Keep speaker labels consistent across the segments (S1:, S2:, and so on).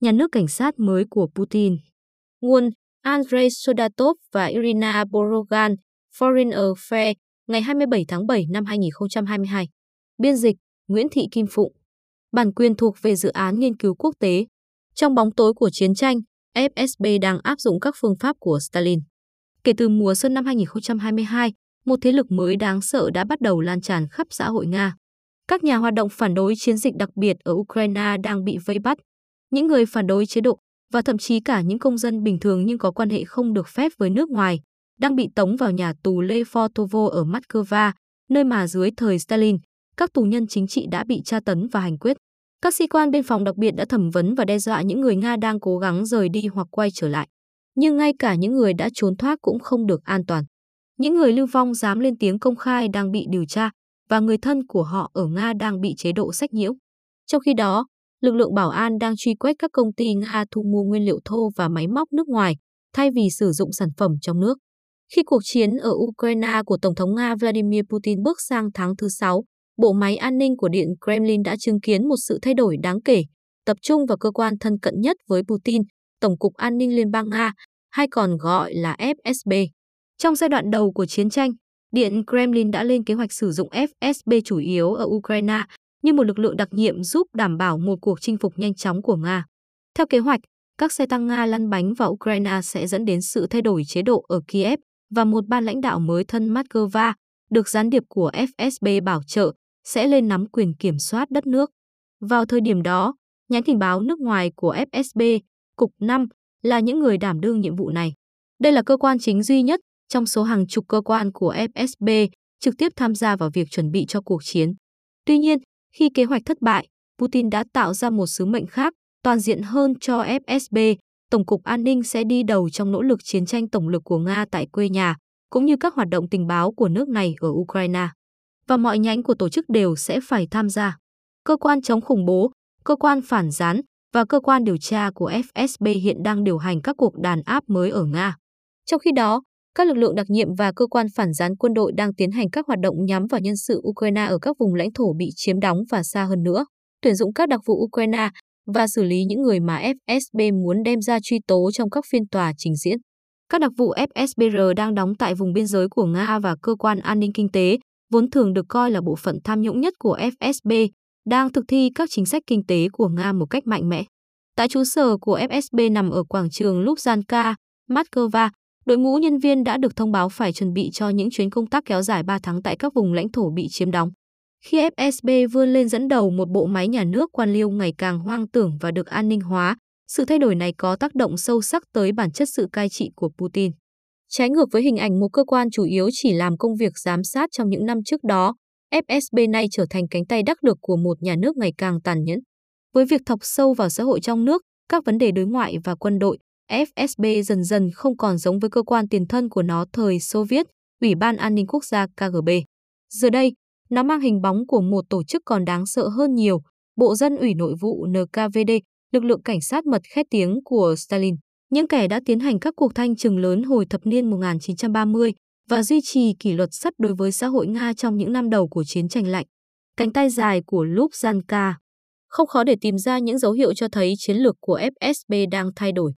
S1: nhà nước cảnh sát mới của Putin. Nguồn Andrei Sodatov và Irina Borogan, Foreign Affairs, ngày 27 tháng 7 năm 2022. Biên dịch Nguyễn Thị Kim Phụng. Bản quyền thuộc về dự án nghiên cứu quốc tế. Trong bóng tối của chiến tranh, FSB đang áp dụng các phương pháp của Stalin. Kể từ mùa xuân năm 2022, một thế lực mới đáng sợ đã bắt đầu lan tràn khắp xã hội Nga. Các nhà hoạt động phản đối chiến dịch đặc biệt ở Ukraine đang bị vây bắt. Những người phản đối chế độ và thậm chí cả những công dân bình thường nhưng có quan hệ không được phép với nước ngoài đang bị tống vào nhà tù Lefortovo ở Moscow, nơi mà dưới thời Stalin, các tù nhân chính trị đã bị tra tấn và hành quyết. Các sĩ quan biên phòng đặc biệt đã thẩm vấn và đe dọa những người Nga đang cố gắng rời đi hoặc quay trở lại. Nhưng ngay cả những người đã trốn thoát cũng không được an toàn. Những người lưu vong dám lên tiếng công khai đang bị điều tra và người thân của họ ở Nga đang bị chế độ sách nhiễu. Trong khi đó, lực lượng bảo an đang truy quét các công ty Nga thu mua nguyên liệu thô và máy móc nước ngoài thay vì sử dụng sản phẩm trong nước. Khi cuộc chiến ở Ukraine của Tổng thống Nga Vladimir Putin bước sang tháng thứ sáu, bộ máy an ninh của Điện Kremlin đã chứng kiến một sự thay đổi đáng kể, tập trung vào cơ quan thân cận nhất với Putin, Tổng cục An ninh Liên bang Nga, hay còn gọi là FSB. Trong giai đoạn đầu của chiến tranh, Điện Kremlin đã lên kế hoạch sử dụng FSB chủ yếu ở Ukraine như một lực lượng đặc nhiệm giúp đảm bảo một cuộc chinh phục nhanh chóng của Nga. Theo kế hoạch, các xe tăng Nga lăn bánh vào Ukraine sẽ dẫn đến sự thay đổi chế độ ở Kiev và một ban lãnh đạo mới thân Moscow, được gián điệp của FSB bảo trợ, sẽ lên nắm quyền kiểm soát đất nước. Vào thời điểm đó, nhánh tình báo nước ngoài của FSB, Cục 5, là những người đảm đương nhiệm vụ này. Đây là cơ quan chính duy nhất trong số hàng chục cơ quan của FSB trực tiếp tham gia vào việc chuẩn bị cho cuộc chiến. Tuy nhiên, khi kế hoạch thất bại, Putin đã tạo ra một sứ mệnh khác, toàn diện hơn cho FSB. Tổng cục An ninh sẽ đi đầu trong nỗ lực chiến tranh tổng lực của Nga tại quê nhà, cũng như các hoạt động tình báo của nước này ở Ukraine. Và mọi nhánh của tổ chức đều sẽ phải tham gia. Cơ quan chống khủng bố, cơ quan phản gián và cơ quan điều tra của FSB hiện đang điều hành các cuộc đàn áp mới ở Nga. Trong khi đó, các lực lượng đặc nhiệm và cơ quan phản gián quân đội đang tiến hành các hoạt động nhắm vào nhân sự Ukraine ở các vùng lãnh thổ bị chiếm đóng và xa hơn nữa, tuyển dụng các đặc vụ Ukraine và xử lý những người mà FSB muốn đem ra truy tố trong các phiên tòa trình diễn. Các đặc vụ FSBR đang đóng tại vùng biên giới của Nga và cơ quan an ninh kinh tế, vốn thường được coi là bộ phận tham nhũng nhất của FSB, đang thực thi các chính sách kinh tế của Nga một cách mạnh mẽ. Tại trụ sở của FSB nằm ở quảng trường Lubzanka, Moscow, đội ngũ nhân viên đã được thông báo phải chuẩn bị cho những chuyến công tác kéo dài 3 tháng tại các vùng lãnh thổ bị chiếm đóng. Khi FSB vươn lên dẫn đầu một bộ máy nhà nước quan liêu ngày càng hoang tưởng và được an ninh hóa, sự thay đổi này có tác động sâu sắc tới bản chất sự cai trị của Putin. Trái ngược với hình ảnh một cơ quan chủ yếu chỉ làm công việc giám sát trong những năm trước đó, FSB nay trở thành cánh tay đắc lực của một nhà nước ngày càng tàn nhẫn. Với việc thọc sâu vào xã hội trong nước, các vấn đề đối ngoại và quân đội, FSB dần dần không còn giống với cơ quan tiền thân của nó thời Xô Viết, Ủy ban An ninh Quốc gia KGB. Giờ đây, nó mang hình bóng của một tổ chức còn đáng sợ hơn nhiều, Bộ Dân ủy Nội vụ NKVD, lực lượng cảnh sát mật khét tiếng của Stalin. Những kẻ đã tiến hành các cuộc thanh trừng lớn hồi thập niên 1930 và duy trì kỷ luật sắt đối với xã hội Nga trong những năm đầu của chiến tranh lạnh. Cánh tay dài của Lubzanka. Không khó để tìm ra những dấu hiệu cho thấy chiến lược của FSB đang thay đổi.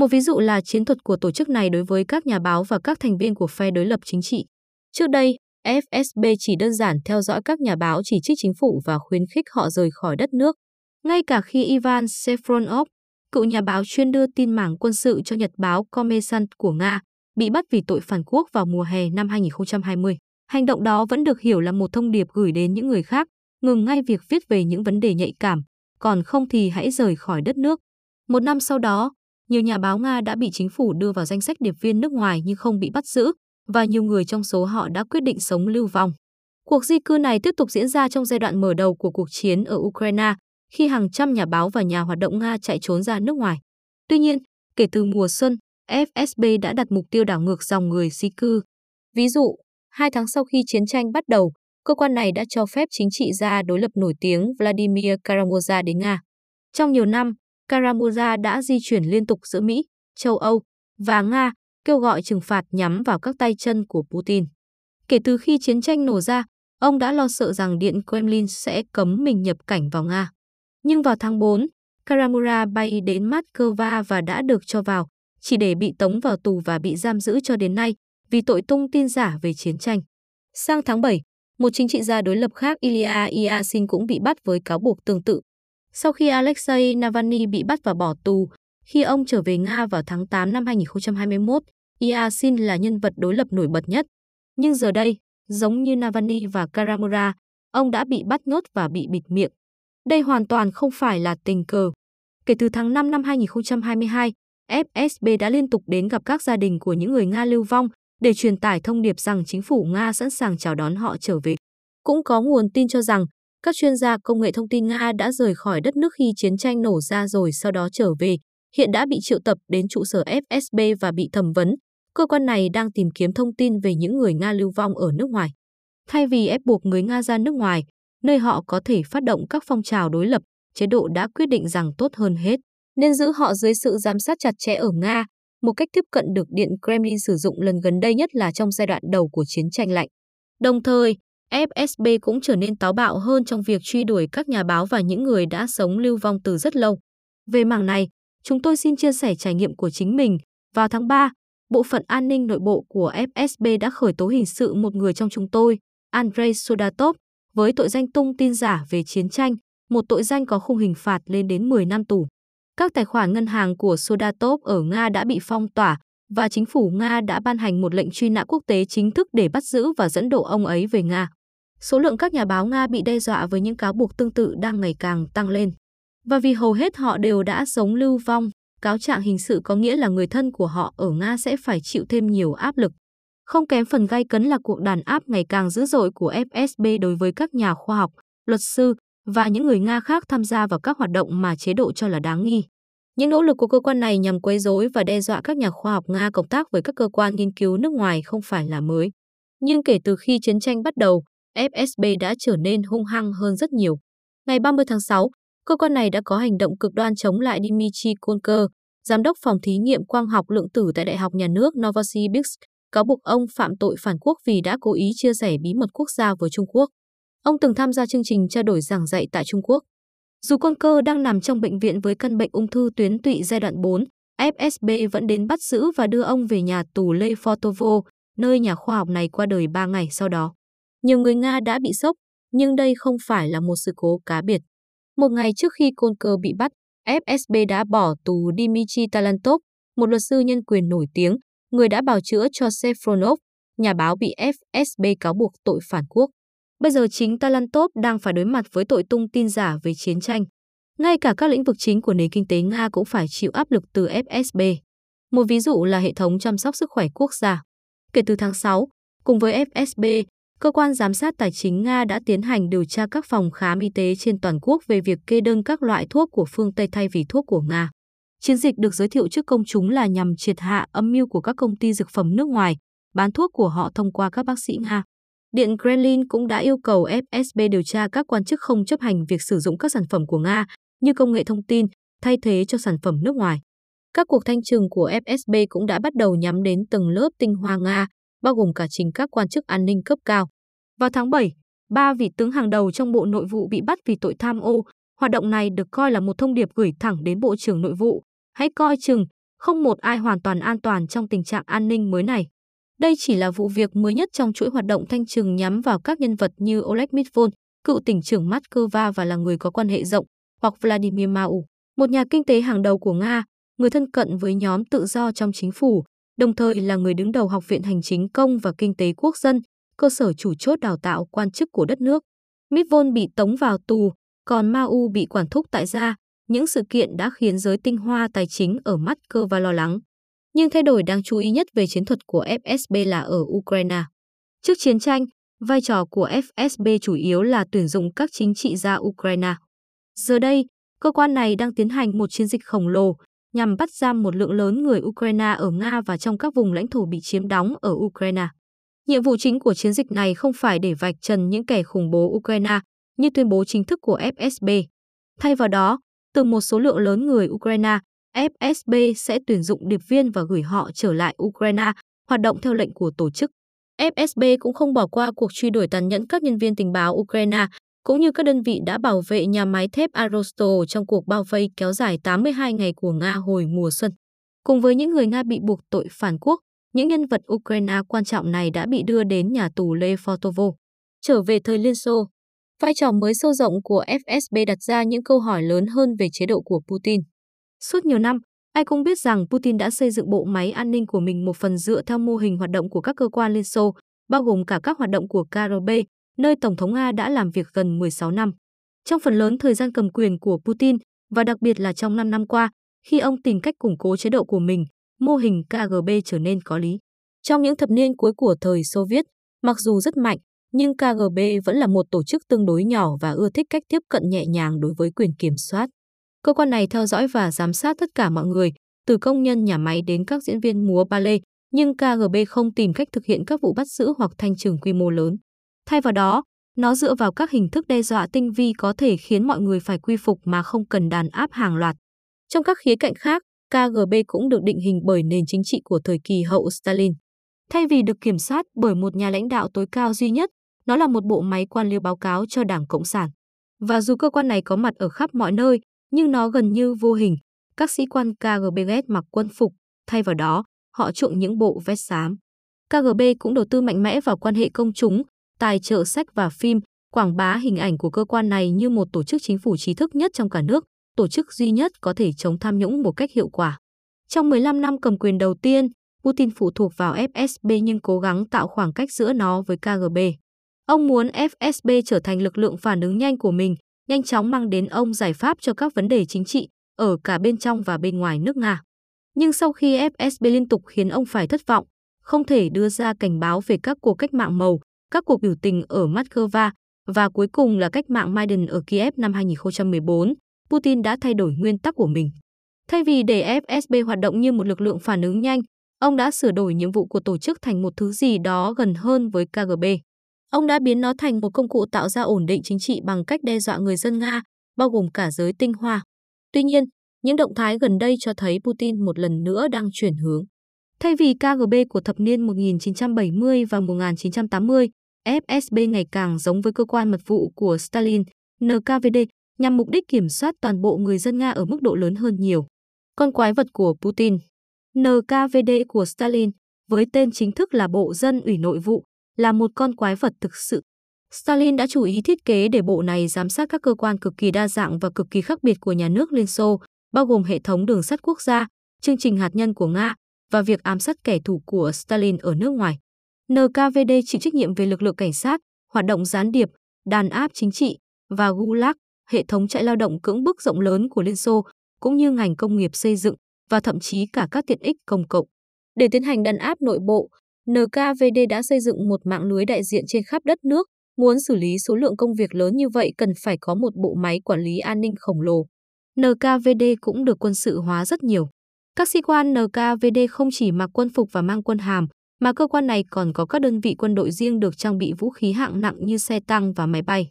S1: Một ví dụ là chiến thuật của tổ chức này đối với các nhà báo và các thành viên của phe đối lập chính trị. Trước đây, FSB chỉ đơn giản theo dõi các nhà báo chỉ trích chính phủ và khuyến khích họ rời khỏi đất nước. Ngay cả khi Ivan Sefronov, cựu nhà báo chuyên đưa tin mảng quân sự cho nhật báo Kommersant của Nga, bị bắt vì tội phản quốc vào mùa hè năm 2020. Hành động đó vẫn được hiểu là một thông điệp gửi đến những người khác, ngừng ngay việc viết về những vấn đề nhạy cảm, còn không thì hãy rời khỏi đất nước. Một năm sau đó, nhiều nhà báo Nga đã bị chính phủ đưa vào danh sách điệp viên nước ngoài nhưng không bị bắt giữ, và nhiều người trong số họ đã quyết định sống lưu vong. Cuộc di cư này tiếp tục diễn ra trong giai đoạn mở đầu của cuộc chiến ở Ukraine, khi hàng trăm nhà báo và nhà hoạt động Nga chạy trốn ra nước ngoài. Tuy nhiên, kể từ mùa xuân, FSB đã đặt mục tiêu đảo ngược dòng người di cư. Ví dụ, hai tháng sau khi chiến tranh bắt đầu, cơ quan này đã cho phép chính trị gia đối lập nổi tiếng Vladimir Karamoza đến Nga. Trong nhiều năm, Karamuza đã di chuyển liên tục giữa Mỹ, châu Âu và Nga, kêu gọi trừng phạt nhắm vào các tay chân của Putin. Kể từ khi chiến tranh nổ ra, ông đã lo sợ rằng Điện Kremlin sẽ cấm mình nhập cảnh vào Nga. Nhưng vào tháng 4, Karamura bay đến Moscow và đã được cho vào, chỉ để bị tống vào tù và bị giam giữ cho đến nay vì tội tung tin giả về chiến tranh. Sang tháng 7, một chính trị gia đối lập khác Ilya Iasin cũng bị bắt với cáo buộc tương tự. Sau khi Alexei Navalny bị bắt và bỏ tù, khi ông trở về Nga vào tháng 8 năm 2021, Iasin là nhân vật đối lập nổi bật nhất. Nhưng giờ đây, giống như Navalny và Karamura, ông đã bị bắt nhốt và bị bịt miệng. Đây hoàn toàn không phải là tình cờ. Kể từ tháng 5 năm 2022, FSB đã liên tục đến gặp các gia đình của những người Nga lưu vong để truyền tải thông điệp rằng chính phủ Nga sẵn sàng chào đón họ trở về. Cũng có nguồn tin cho rằng các chuyên gia công nghệ thông tin Nga đã rời khỏi đất nước khi chiến tranh nổ ra rồi sau đó trở về, hiện đã bị triệu tập đến trụ sở FSB và bị thẩm vấn. Cơ quan này đang tìm kiếm thông tin về những người Nga lưu vong ở nước ngoài. Thay vì ép buộc người Nga ra nước ngoài, nơi họ có thể phát động các phong trào đối lập, chế độ đã quyết định rằng tốt hơn hết nên giữ họ dưới sự giám sát chặt chẽ ở Nga, một cách tiếp cận được Điện Kremlin sử dụng lần gần đây nhất là trong giai đoạn đầu của chiến tranh lạnh. Đồng thời, FSB cũng trở nên táo bạo hơn trong việc truy đuổi các nhà báo và những người đã sống lưu vong từ rất lâu. Về mảng này, chúng tôi xin chia sẻ trải nghiệm của chính mình. Vào tháng 3, Bộ phận An ninh nội bộ của FSB đã khởi tố hình sự một người trong chúng tôi, Andrei Sodatov, với tội danh tung tin giả về chiến tranh, một tội danh có khung hình phạt lên đến 10 năm tù. Các tài khoản ngân hàng của Sodatov ở Nga đã bị phong tỏa và chính phủ Nga đã ban hành một lệnh truy nã quốc tế chính thức để bắt giữ và dẫn độ ông ấy về Nga. Số lượng các nhà báo Nga bị đe dọa với những cáo buộc tương tự đang ngày càng tăng lên. Và vì hầu hết họ đều đã sống lưu vong, cáo trạng hình sự có nghĩa là người thân của họ ở Nga sẽ phải chịu thêm nhiều áp lực. Không kém phần gay cấn là cuộc đàn áp ngày càng dữ dội của FSB đối với các nhà khoa học, luật sư và những người Nga khác tham gia vào các hoạt động mà chế độ cho là đáng nghi. Những nỗ lực của cơ quan này nhằm quấy rối và đe dọa các nhà khoa học Nga cộng tác với các cơ quan nghiên cứu nước ngoài không phải là mới. Nhưng kể từ khi chiến tranh bắt đầu, FSB đã trở nên hung hăng hơn rất nhiều. Ngày 30 tháng 6, cơ quan này đã có hành động cực đoan chống lại Dmitry Konker, giám đốc phòng thí nghiệm quang học lượng tử tại Đại học Nhà nước Novosibirsk, cáo buộc ông phạm tội phản quốc vì đã cố ý chia sẻ bí mật quốc gia với Trung Quốc. Ông từng tham gia chương trình trao đổi giảng dạy tại Trung Quốc. Dù con cơ đang nằm trong bệnh viện với căn bệnh ung thư tuyến tụy giai đoạn 4, FSB vẫn đến bắt giữ và đưa ông về nhà tù Lefortovo, nơi nhà khoa học này qua đời 3 ngày sau đó. Nhiều người Nga đã bị sốc, nhưng đây không phải là một sự cố cá biệt. Một ngày trước khi côn cơ bị bắt, FSB đã bỏ tù Dmitry Talantov, một luật sư nhân quyền nổi tiếng, người đã bào chữa cho Sefronov, nhà báo bị FSB cáo buộc tội phản quốc. Bây giờ chính Talantov đang phải đối mặt với tội tung tin giả về chiến tranh. Ngay cả các lĩnh vực chính của nền kinh tế Nga cũng phải chịu áp lực từ FSB. Một ví dụ là hệ thống chăm sóc sức khỏe quốc gia. Kể từ tháng 6, cùng với FSB, cơ quan giám sát tài chính Nga đã tiến hành điều tra các phòng khám y tế trên toàn quốc về việc kê đơn các loại thuốc của phương Tây thay vì thuốc của Nga. Chiến dịch được giới thiệu trước công chúng là nhằm triệt hạ âm mưu của các công ty dược phẩm nước ngoài, bán thuốc của họ thông qua các bác sĩ Nga. Điện Kremlin cũng đã yêu cầu FSB điều tra các quan chức không chấp hành việc sử dụng các sản phẩm của Nga như công nghệ thông tin thay thế cho sản phẩm nước ngoài. Các cuộc thanh trừng của FSB cũng đã bắt đầu nhắm đến từng lớp tinh hoa Nga, bao gồm cả chính các quan chức an ninh cấp cao. Vào tháng 7, ba vị tướng hàng đầu trong Bộ Nội vụ bị bắt vì tội tham ô. Hoạt động này được coi là một thông điệp gửi thẳng đến Bộ trưởng Nội vụ. Hãy coi chừng, không một ai hoàn toàn an toàn trong tình trạng an ninh mới này. Đây chỉ là vụ việc mới nhất trong chuỗi hoạt động thanh trừng nhắm vào các nhân vật như Oleg Mitvon, cựu tỉnh trưởng Moscow và là người có quan hệ rộng, hoặc Vladimir Mao, một nhà kinh tế hàng đầu của Nga, người thân cận với nhóm tự do trong chính phủ, đồng thời là người đứng đầu Học viện Hành chính công và Kinh tế Quốc dân, cơ sở chủ chốt đào tạo quan chức của đất nước. Mitvon bị tống vào tù, còn Mau bị quản thúc tại gia. Những sự kiện đã khiến giới tinh hoa tài chính ở mắt cơ và lo lắng. Nhưng thay đổi đáng chú ý nhất về chiến thuật của FSB là ở Ukraine. Trước chiến tranh, vai trò của FSB chủ yếu là tuyển dụng các chính trị gia Ukraine. Giờ đây, cơ quan này đang tiến hành một chiến dịch khổng lồ nhằm bắt giam một lượng lớn người Ukraine ở Nga và trong các vùng lãnh thổ bị chiếm đóng ở Ukraine. Nhiệm vụ chính của chiến dịch này không phải để vạch trần những kẻ khủng bố Ukraine như tuyên bố chính thức của FSB. Thay vào đó, từ một số lượng lớn người Ukraine FSB sẽ tuyển dụng điệp viên và gửi họ trở lại Ukraine, hoạt động theo lệnh của tổ chức. FSB cũng không bỏ qua cuộc truy đuổi tàn nhẫn các nhân viên tình báo Ukraine, cũng như các đơn vị đã bảo vệ nhà máy thép Arostol trong cuộc bao vây kéo dài 82 ngày của Nga hồi mùa xuân. Cùng với những người Nga bị buộc tội phản quốc, những nhân vật Ukraine quan trọng này đã bị đưa đến nhà tù Lefortovo. Trở về thời Liên Xô, vai trò mới sâu rộng của FSB đặt ra những câu hỏi lớn hơn về chế độ của Putin. Suốt nhiều năm, ai cũng biết rằng Putin đã xây dựng bộ máy an ninh của mình một phần dựa theo mô hình hoạt động của các cơ quan Liên Xô, bao gồm cả các hoạt động của KGB, nơi Tổng thống Nga đã làm việc gần 16 năm. Trong phần lớn thời gian cầm quyền của Putin, và đặc biệt là trong 5 năm qua, khi ông tìm cách củng cố chế độ của mình, mô hình KGB trở nên có lý. Trong những thập niên cuối của thời Xô Viết, mặc dù rất mạnh, nhưng KGB vẫn là một tổ chức tương đối nhỏ và ưa thích cách tiếp cận nhẹ nhàng đối với quyền kiểm soát. Cơ quan này theo dõi và giám sát tất cả mọi người, từ công nhân nhà máy đến các diễn viên múa ballet, nhưng KGB không tìm cách thực hiện các vụ bắt giữ hoặc thanh trừng quy mô lớn. Thay vào đó, nó dựa vào các hình thức đe dọa tinh vi có thể khiến mọi người phải quy phục mà không cần đàn áp hàng loạt. Trong các khía cạnh khác, KGB cũng được định hình bởi nền chính trị của thời kỳ hậu Stalin. Thay vì được kiểm soát bởi một nhà lãnh đạo tối cao duy nhất, nó là một bộ máy quan liêu báo cáo cho Đảng Cộng sản. Và dù cơ quan này có mặt ở khắp mọi nơi, nhưng nó gần như vô hình. Các sĩ quan KGB ghét mặc quân phục, thay vào đó, họ chuộng những bộ vest xám. KGB cũng đầu tư mạnh mẽ vào quan hệ công chúng, tài trợ sách và phim, quảng bá hình ảnh của cơ quan này như một tổ chức chính phủ trí thức nhất trong cả nước, tổ chức duy nhất có thể chống tham nhũng một cách hiệu quả. Trong 15 năm cầm quyền đầu tiên, Putin phụ thuộc vào FSB nhưng cố gắng tạo khoảng cách giữa nó với KGB. Ông muốn FSB trở thành lực lượng phản ứng nhanh của mình, nhanh chóng mang đến ông giải pháp cho các vấn đề chính trị ở cả bên trong và bên ngoài nước Nga. Nhưng sau khi FSB liên tục khiến ông phải thất vọng, không thể đưa ra cảnh báo về các cuộc cách mạng màu, các cuộc biểu tình ở Moscow và cuối cùng là cách mạng Maidan ở Kiev năm 2014, Putin đã thay đổi nguyên tắc của mình. Thay vì để FSB hoạt động như một lực lượng phản ứng nhanh, ông đã sửa đổi nhiệm vụ của tổ chức thành một thứ gì đó gần hơn với KGB. Ông đã biến nó thành một công cụ tạo ra ổn định chính trị bằng cách đe dọa người dân Nga, bao gồm cả giới tinh hoa. Tuy nhiên, những động thái gần đây cho thấy Putin một lần nữa đang chuyển hướng. Thay vì KGB của thập niên 1970 và 1980, FSB ngày càng giống với cơ quan mật vụ của Stalin, NKVD, nhằm mục đích kiểm soát toàn bộ người dân Nga ở mức độ lớn hơn nhiều. Con quái vật của Putin NKVD của Stalin, với tên chính thức là Bộ Dân ủy Nội vụ, là một con quái vật thực sự. Stalin đã chú ý thiết kế để bộ này giám sát các cơ quan cực kỳ đa dạng và cực kỳ khác biệt của nhà nước Liên Xô, bao gồm hệ thống đường sắt quốc gia, chương trình hạt nhân của Nga và việc ám sát kẻ thù của Stalin ở nước ngoài. NKVD chịu trách nhiệm về lực lượng cảnh sát, hoạt động gián điệp, đàn áp chính trị và Gulag, hệ thống trại lao động cưỡng bức rộng lớn của Liên Xô, cũng như ngành công nghiệp xây dựng và thậm chí cả các tiện ích công cộng. Để tiến hành đàn áp nội bộ, NKVD đã xây dựng một mạng lưới đại diện trên khắp đất nước, muốn xử lý số lượng công việc lớn như vậy cần phải có một bộ máy quản lý an ninh khổng lồ. NKVD cũng được quân sự hóa rất nhiều. Các sĩ quan NKVD không chỉ mặc quân phục và mang quân hàm, mà cơ quan này còn có các đơn vị quân đội riêng được trang bị vũ khí hạng nặng như xe tăng và máy bay.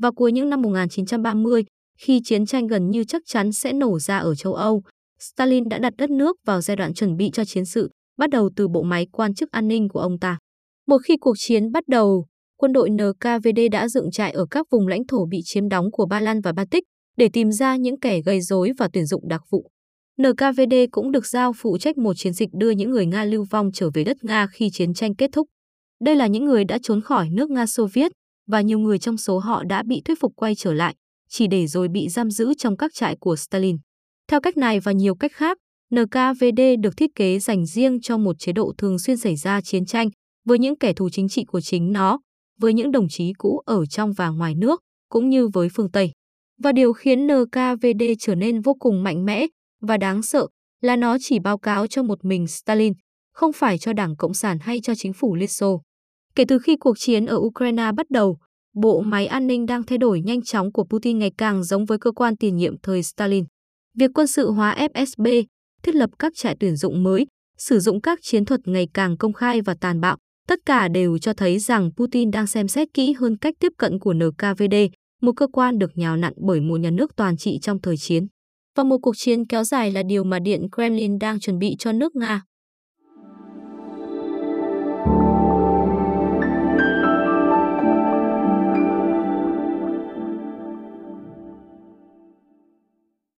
S1: Vào cuối những năm 1930, khi chiến tranh gần như chắc chắn sẽ nổ ra ở châu Âu, Stalin đã đặt đất nước vào giai đoạn chuẩn bị cho chiến sự, bắt đầu từ bộ máy quan chức an ninh của ông ta. Một khi cuộc chiến bắt đầu, quân đội NKVD đã dựng trại ở các vùng lãnh thổ bị chiếm đóng của Ba Lan và Baltic để tìm ra những kẻ gây rối và tuyển dụng đặc vụ. NKVD cũng được giao phụ trách một chiến dịch đưa những người Nga lưu vong trở về đất Nga khi chiến tranh kết thúc. Đây là những người đã trốn khỏi nước Nga Xô Viết và nhiều người trong số họ đã bị thuyết phục quay trở lại, chỉ để rồi bị giam giữ trong các trại của Stalin. Theo cách này và nhiều cách khác, NKVD được thiết kế dành riêng cho một chế độ thường xuyên xảy ra chiến tranh với những kẻ thù chính trị của chính nó, với những đồng chí cũ ở trong và ngoài nước, cũng như với phương Tây. Và điều khiến NKVD trở nên vô cùng mạnh mẽ và đáng sợ là nó chỉ báo cáo cho một mình Stalin, không phải cho Đảng Cộng sản hay cho chính phủ Liên Xô. Kể từ khi cuộc chiến ở Ukraine bắt đầu, bộ máy an ninh đang thay đổi nhanh chóng của Putin ngày càng giống với cơ quan tiền nhiệm thời Stalin. Việc quân sự hóa FSB, thiết lập các trại tuyển dụng mới, sử dụng các chiến thuật ngày càng công khai và tàn bạo, tất cả đều cho thấy rằng Putin đang xem xét kỹ hơn cách tiếp cận của NKVD, một cơ quan được nhào nặn bởi một nhà nước toàn trị trong thời chiến. Và một cuộc chiến kéo dài là điều mà Điện Kremlin đang chuẩn bị cho nước Nga.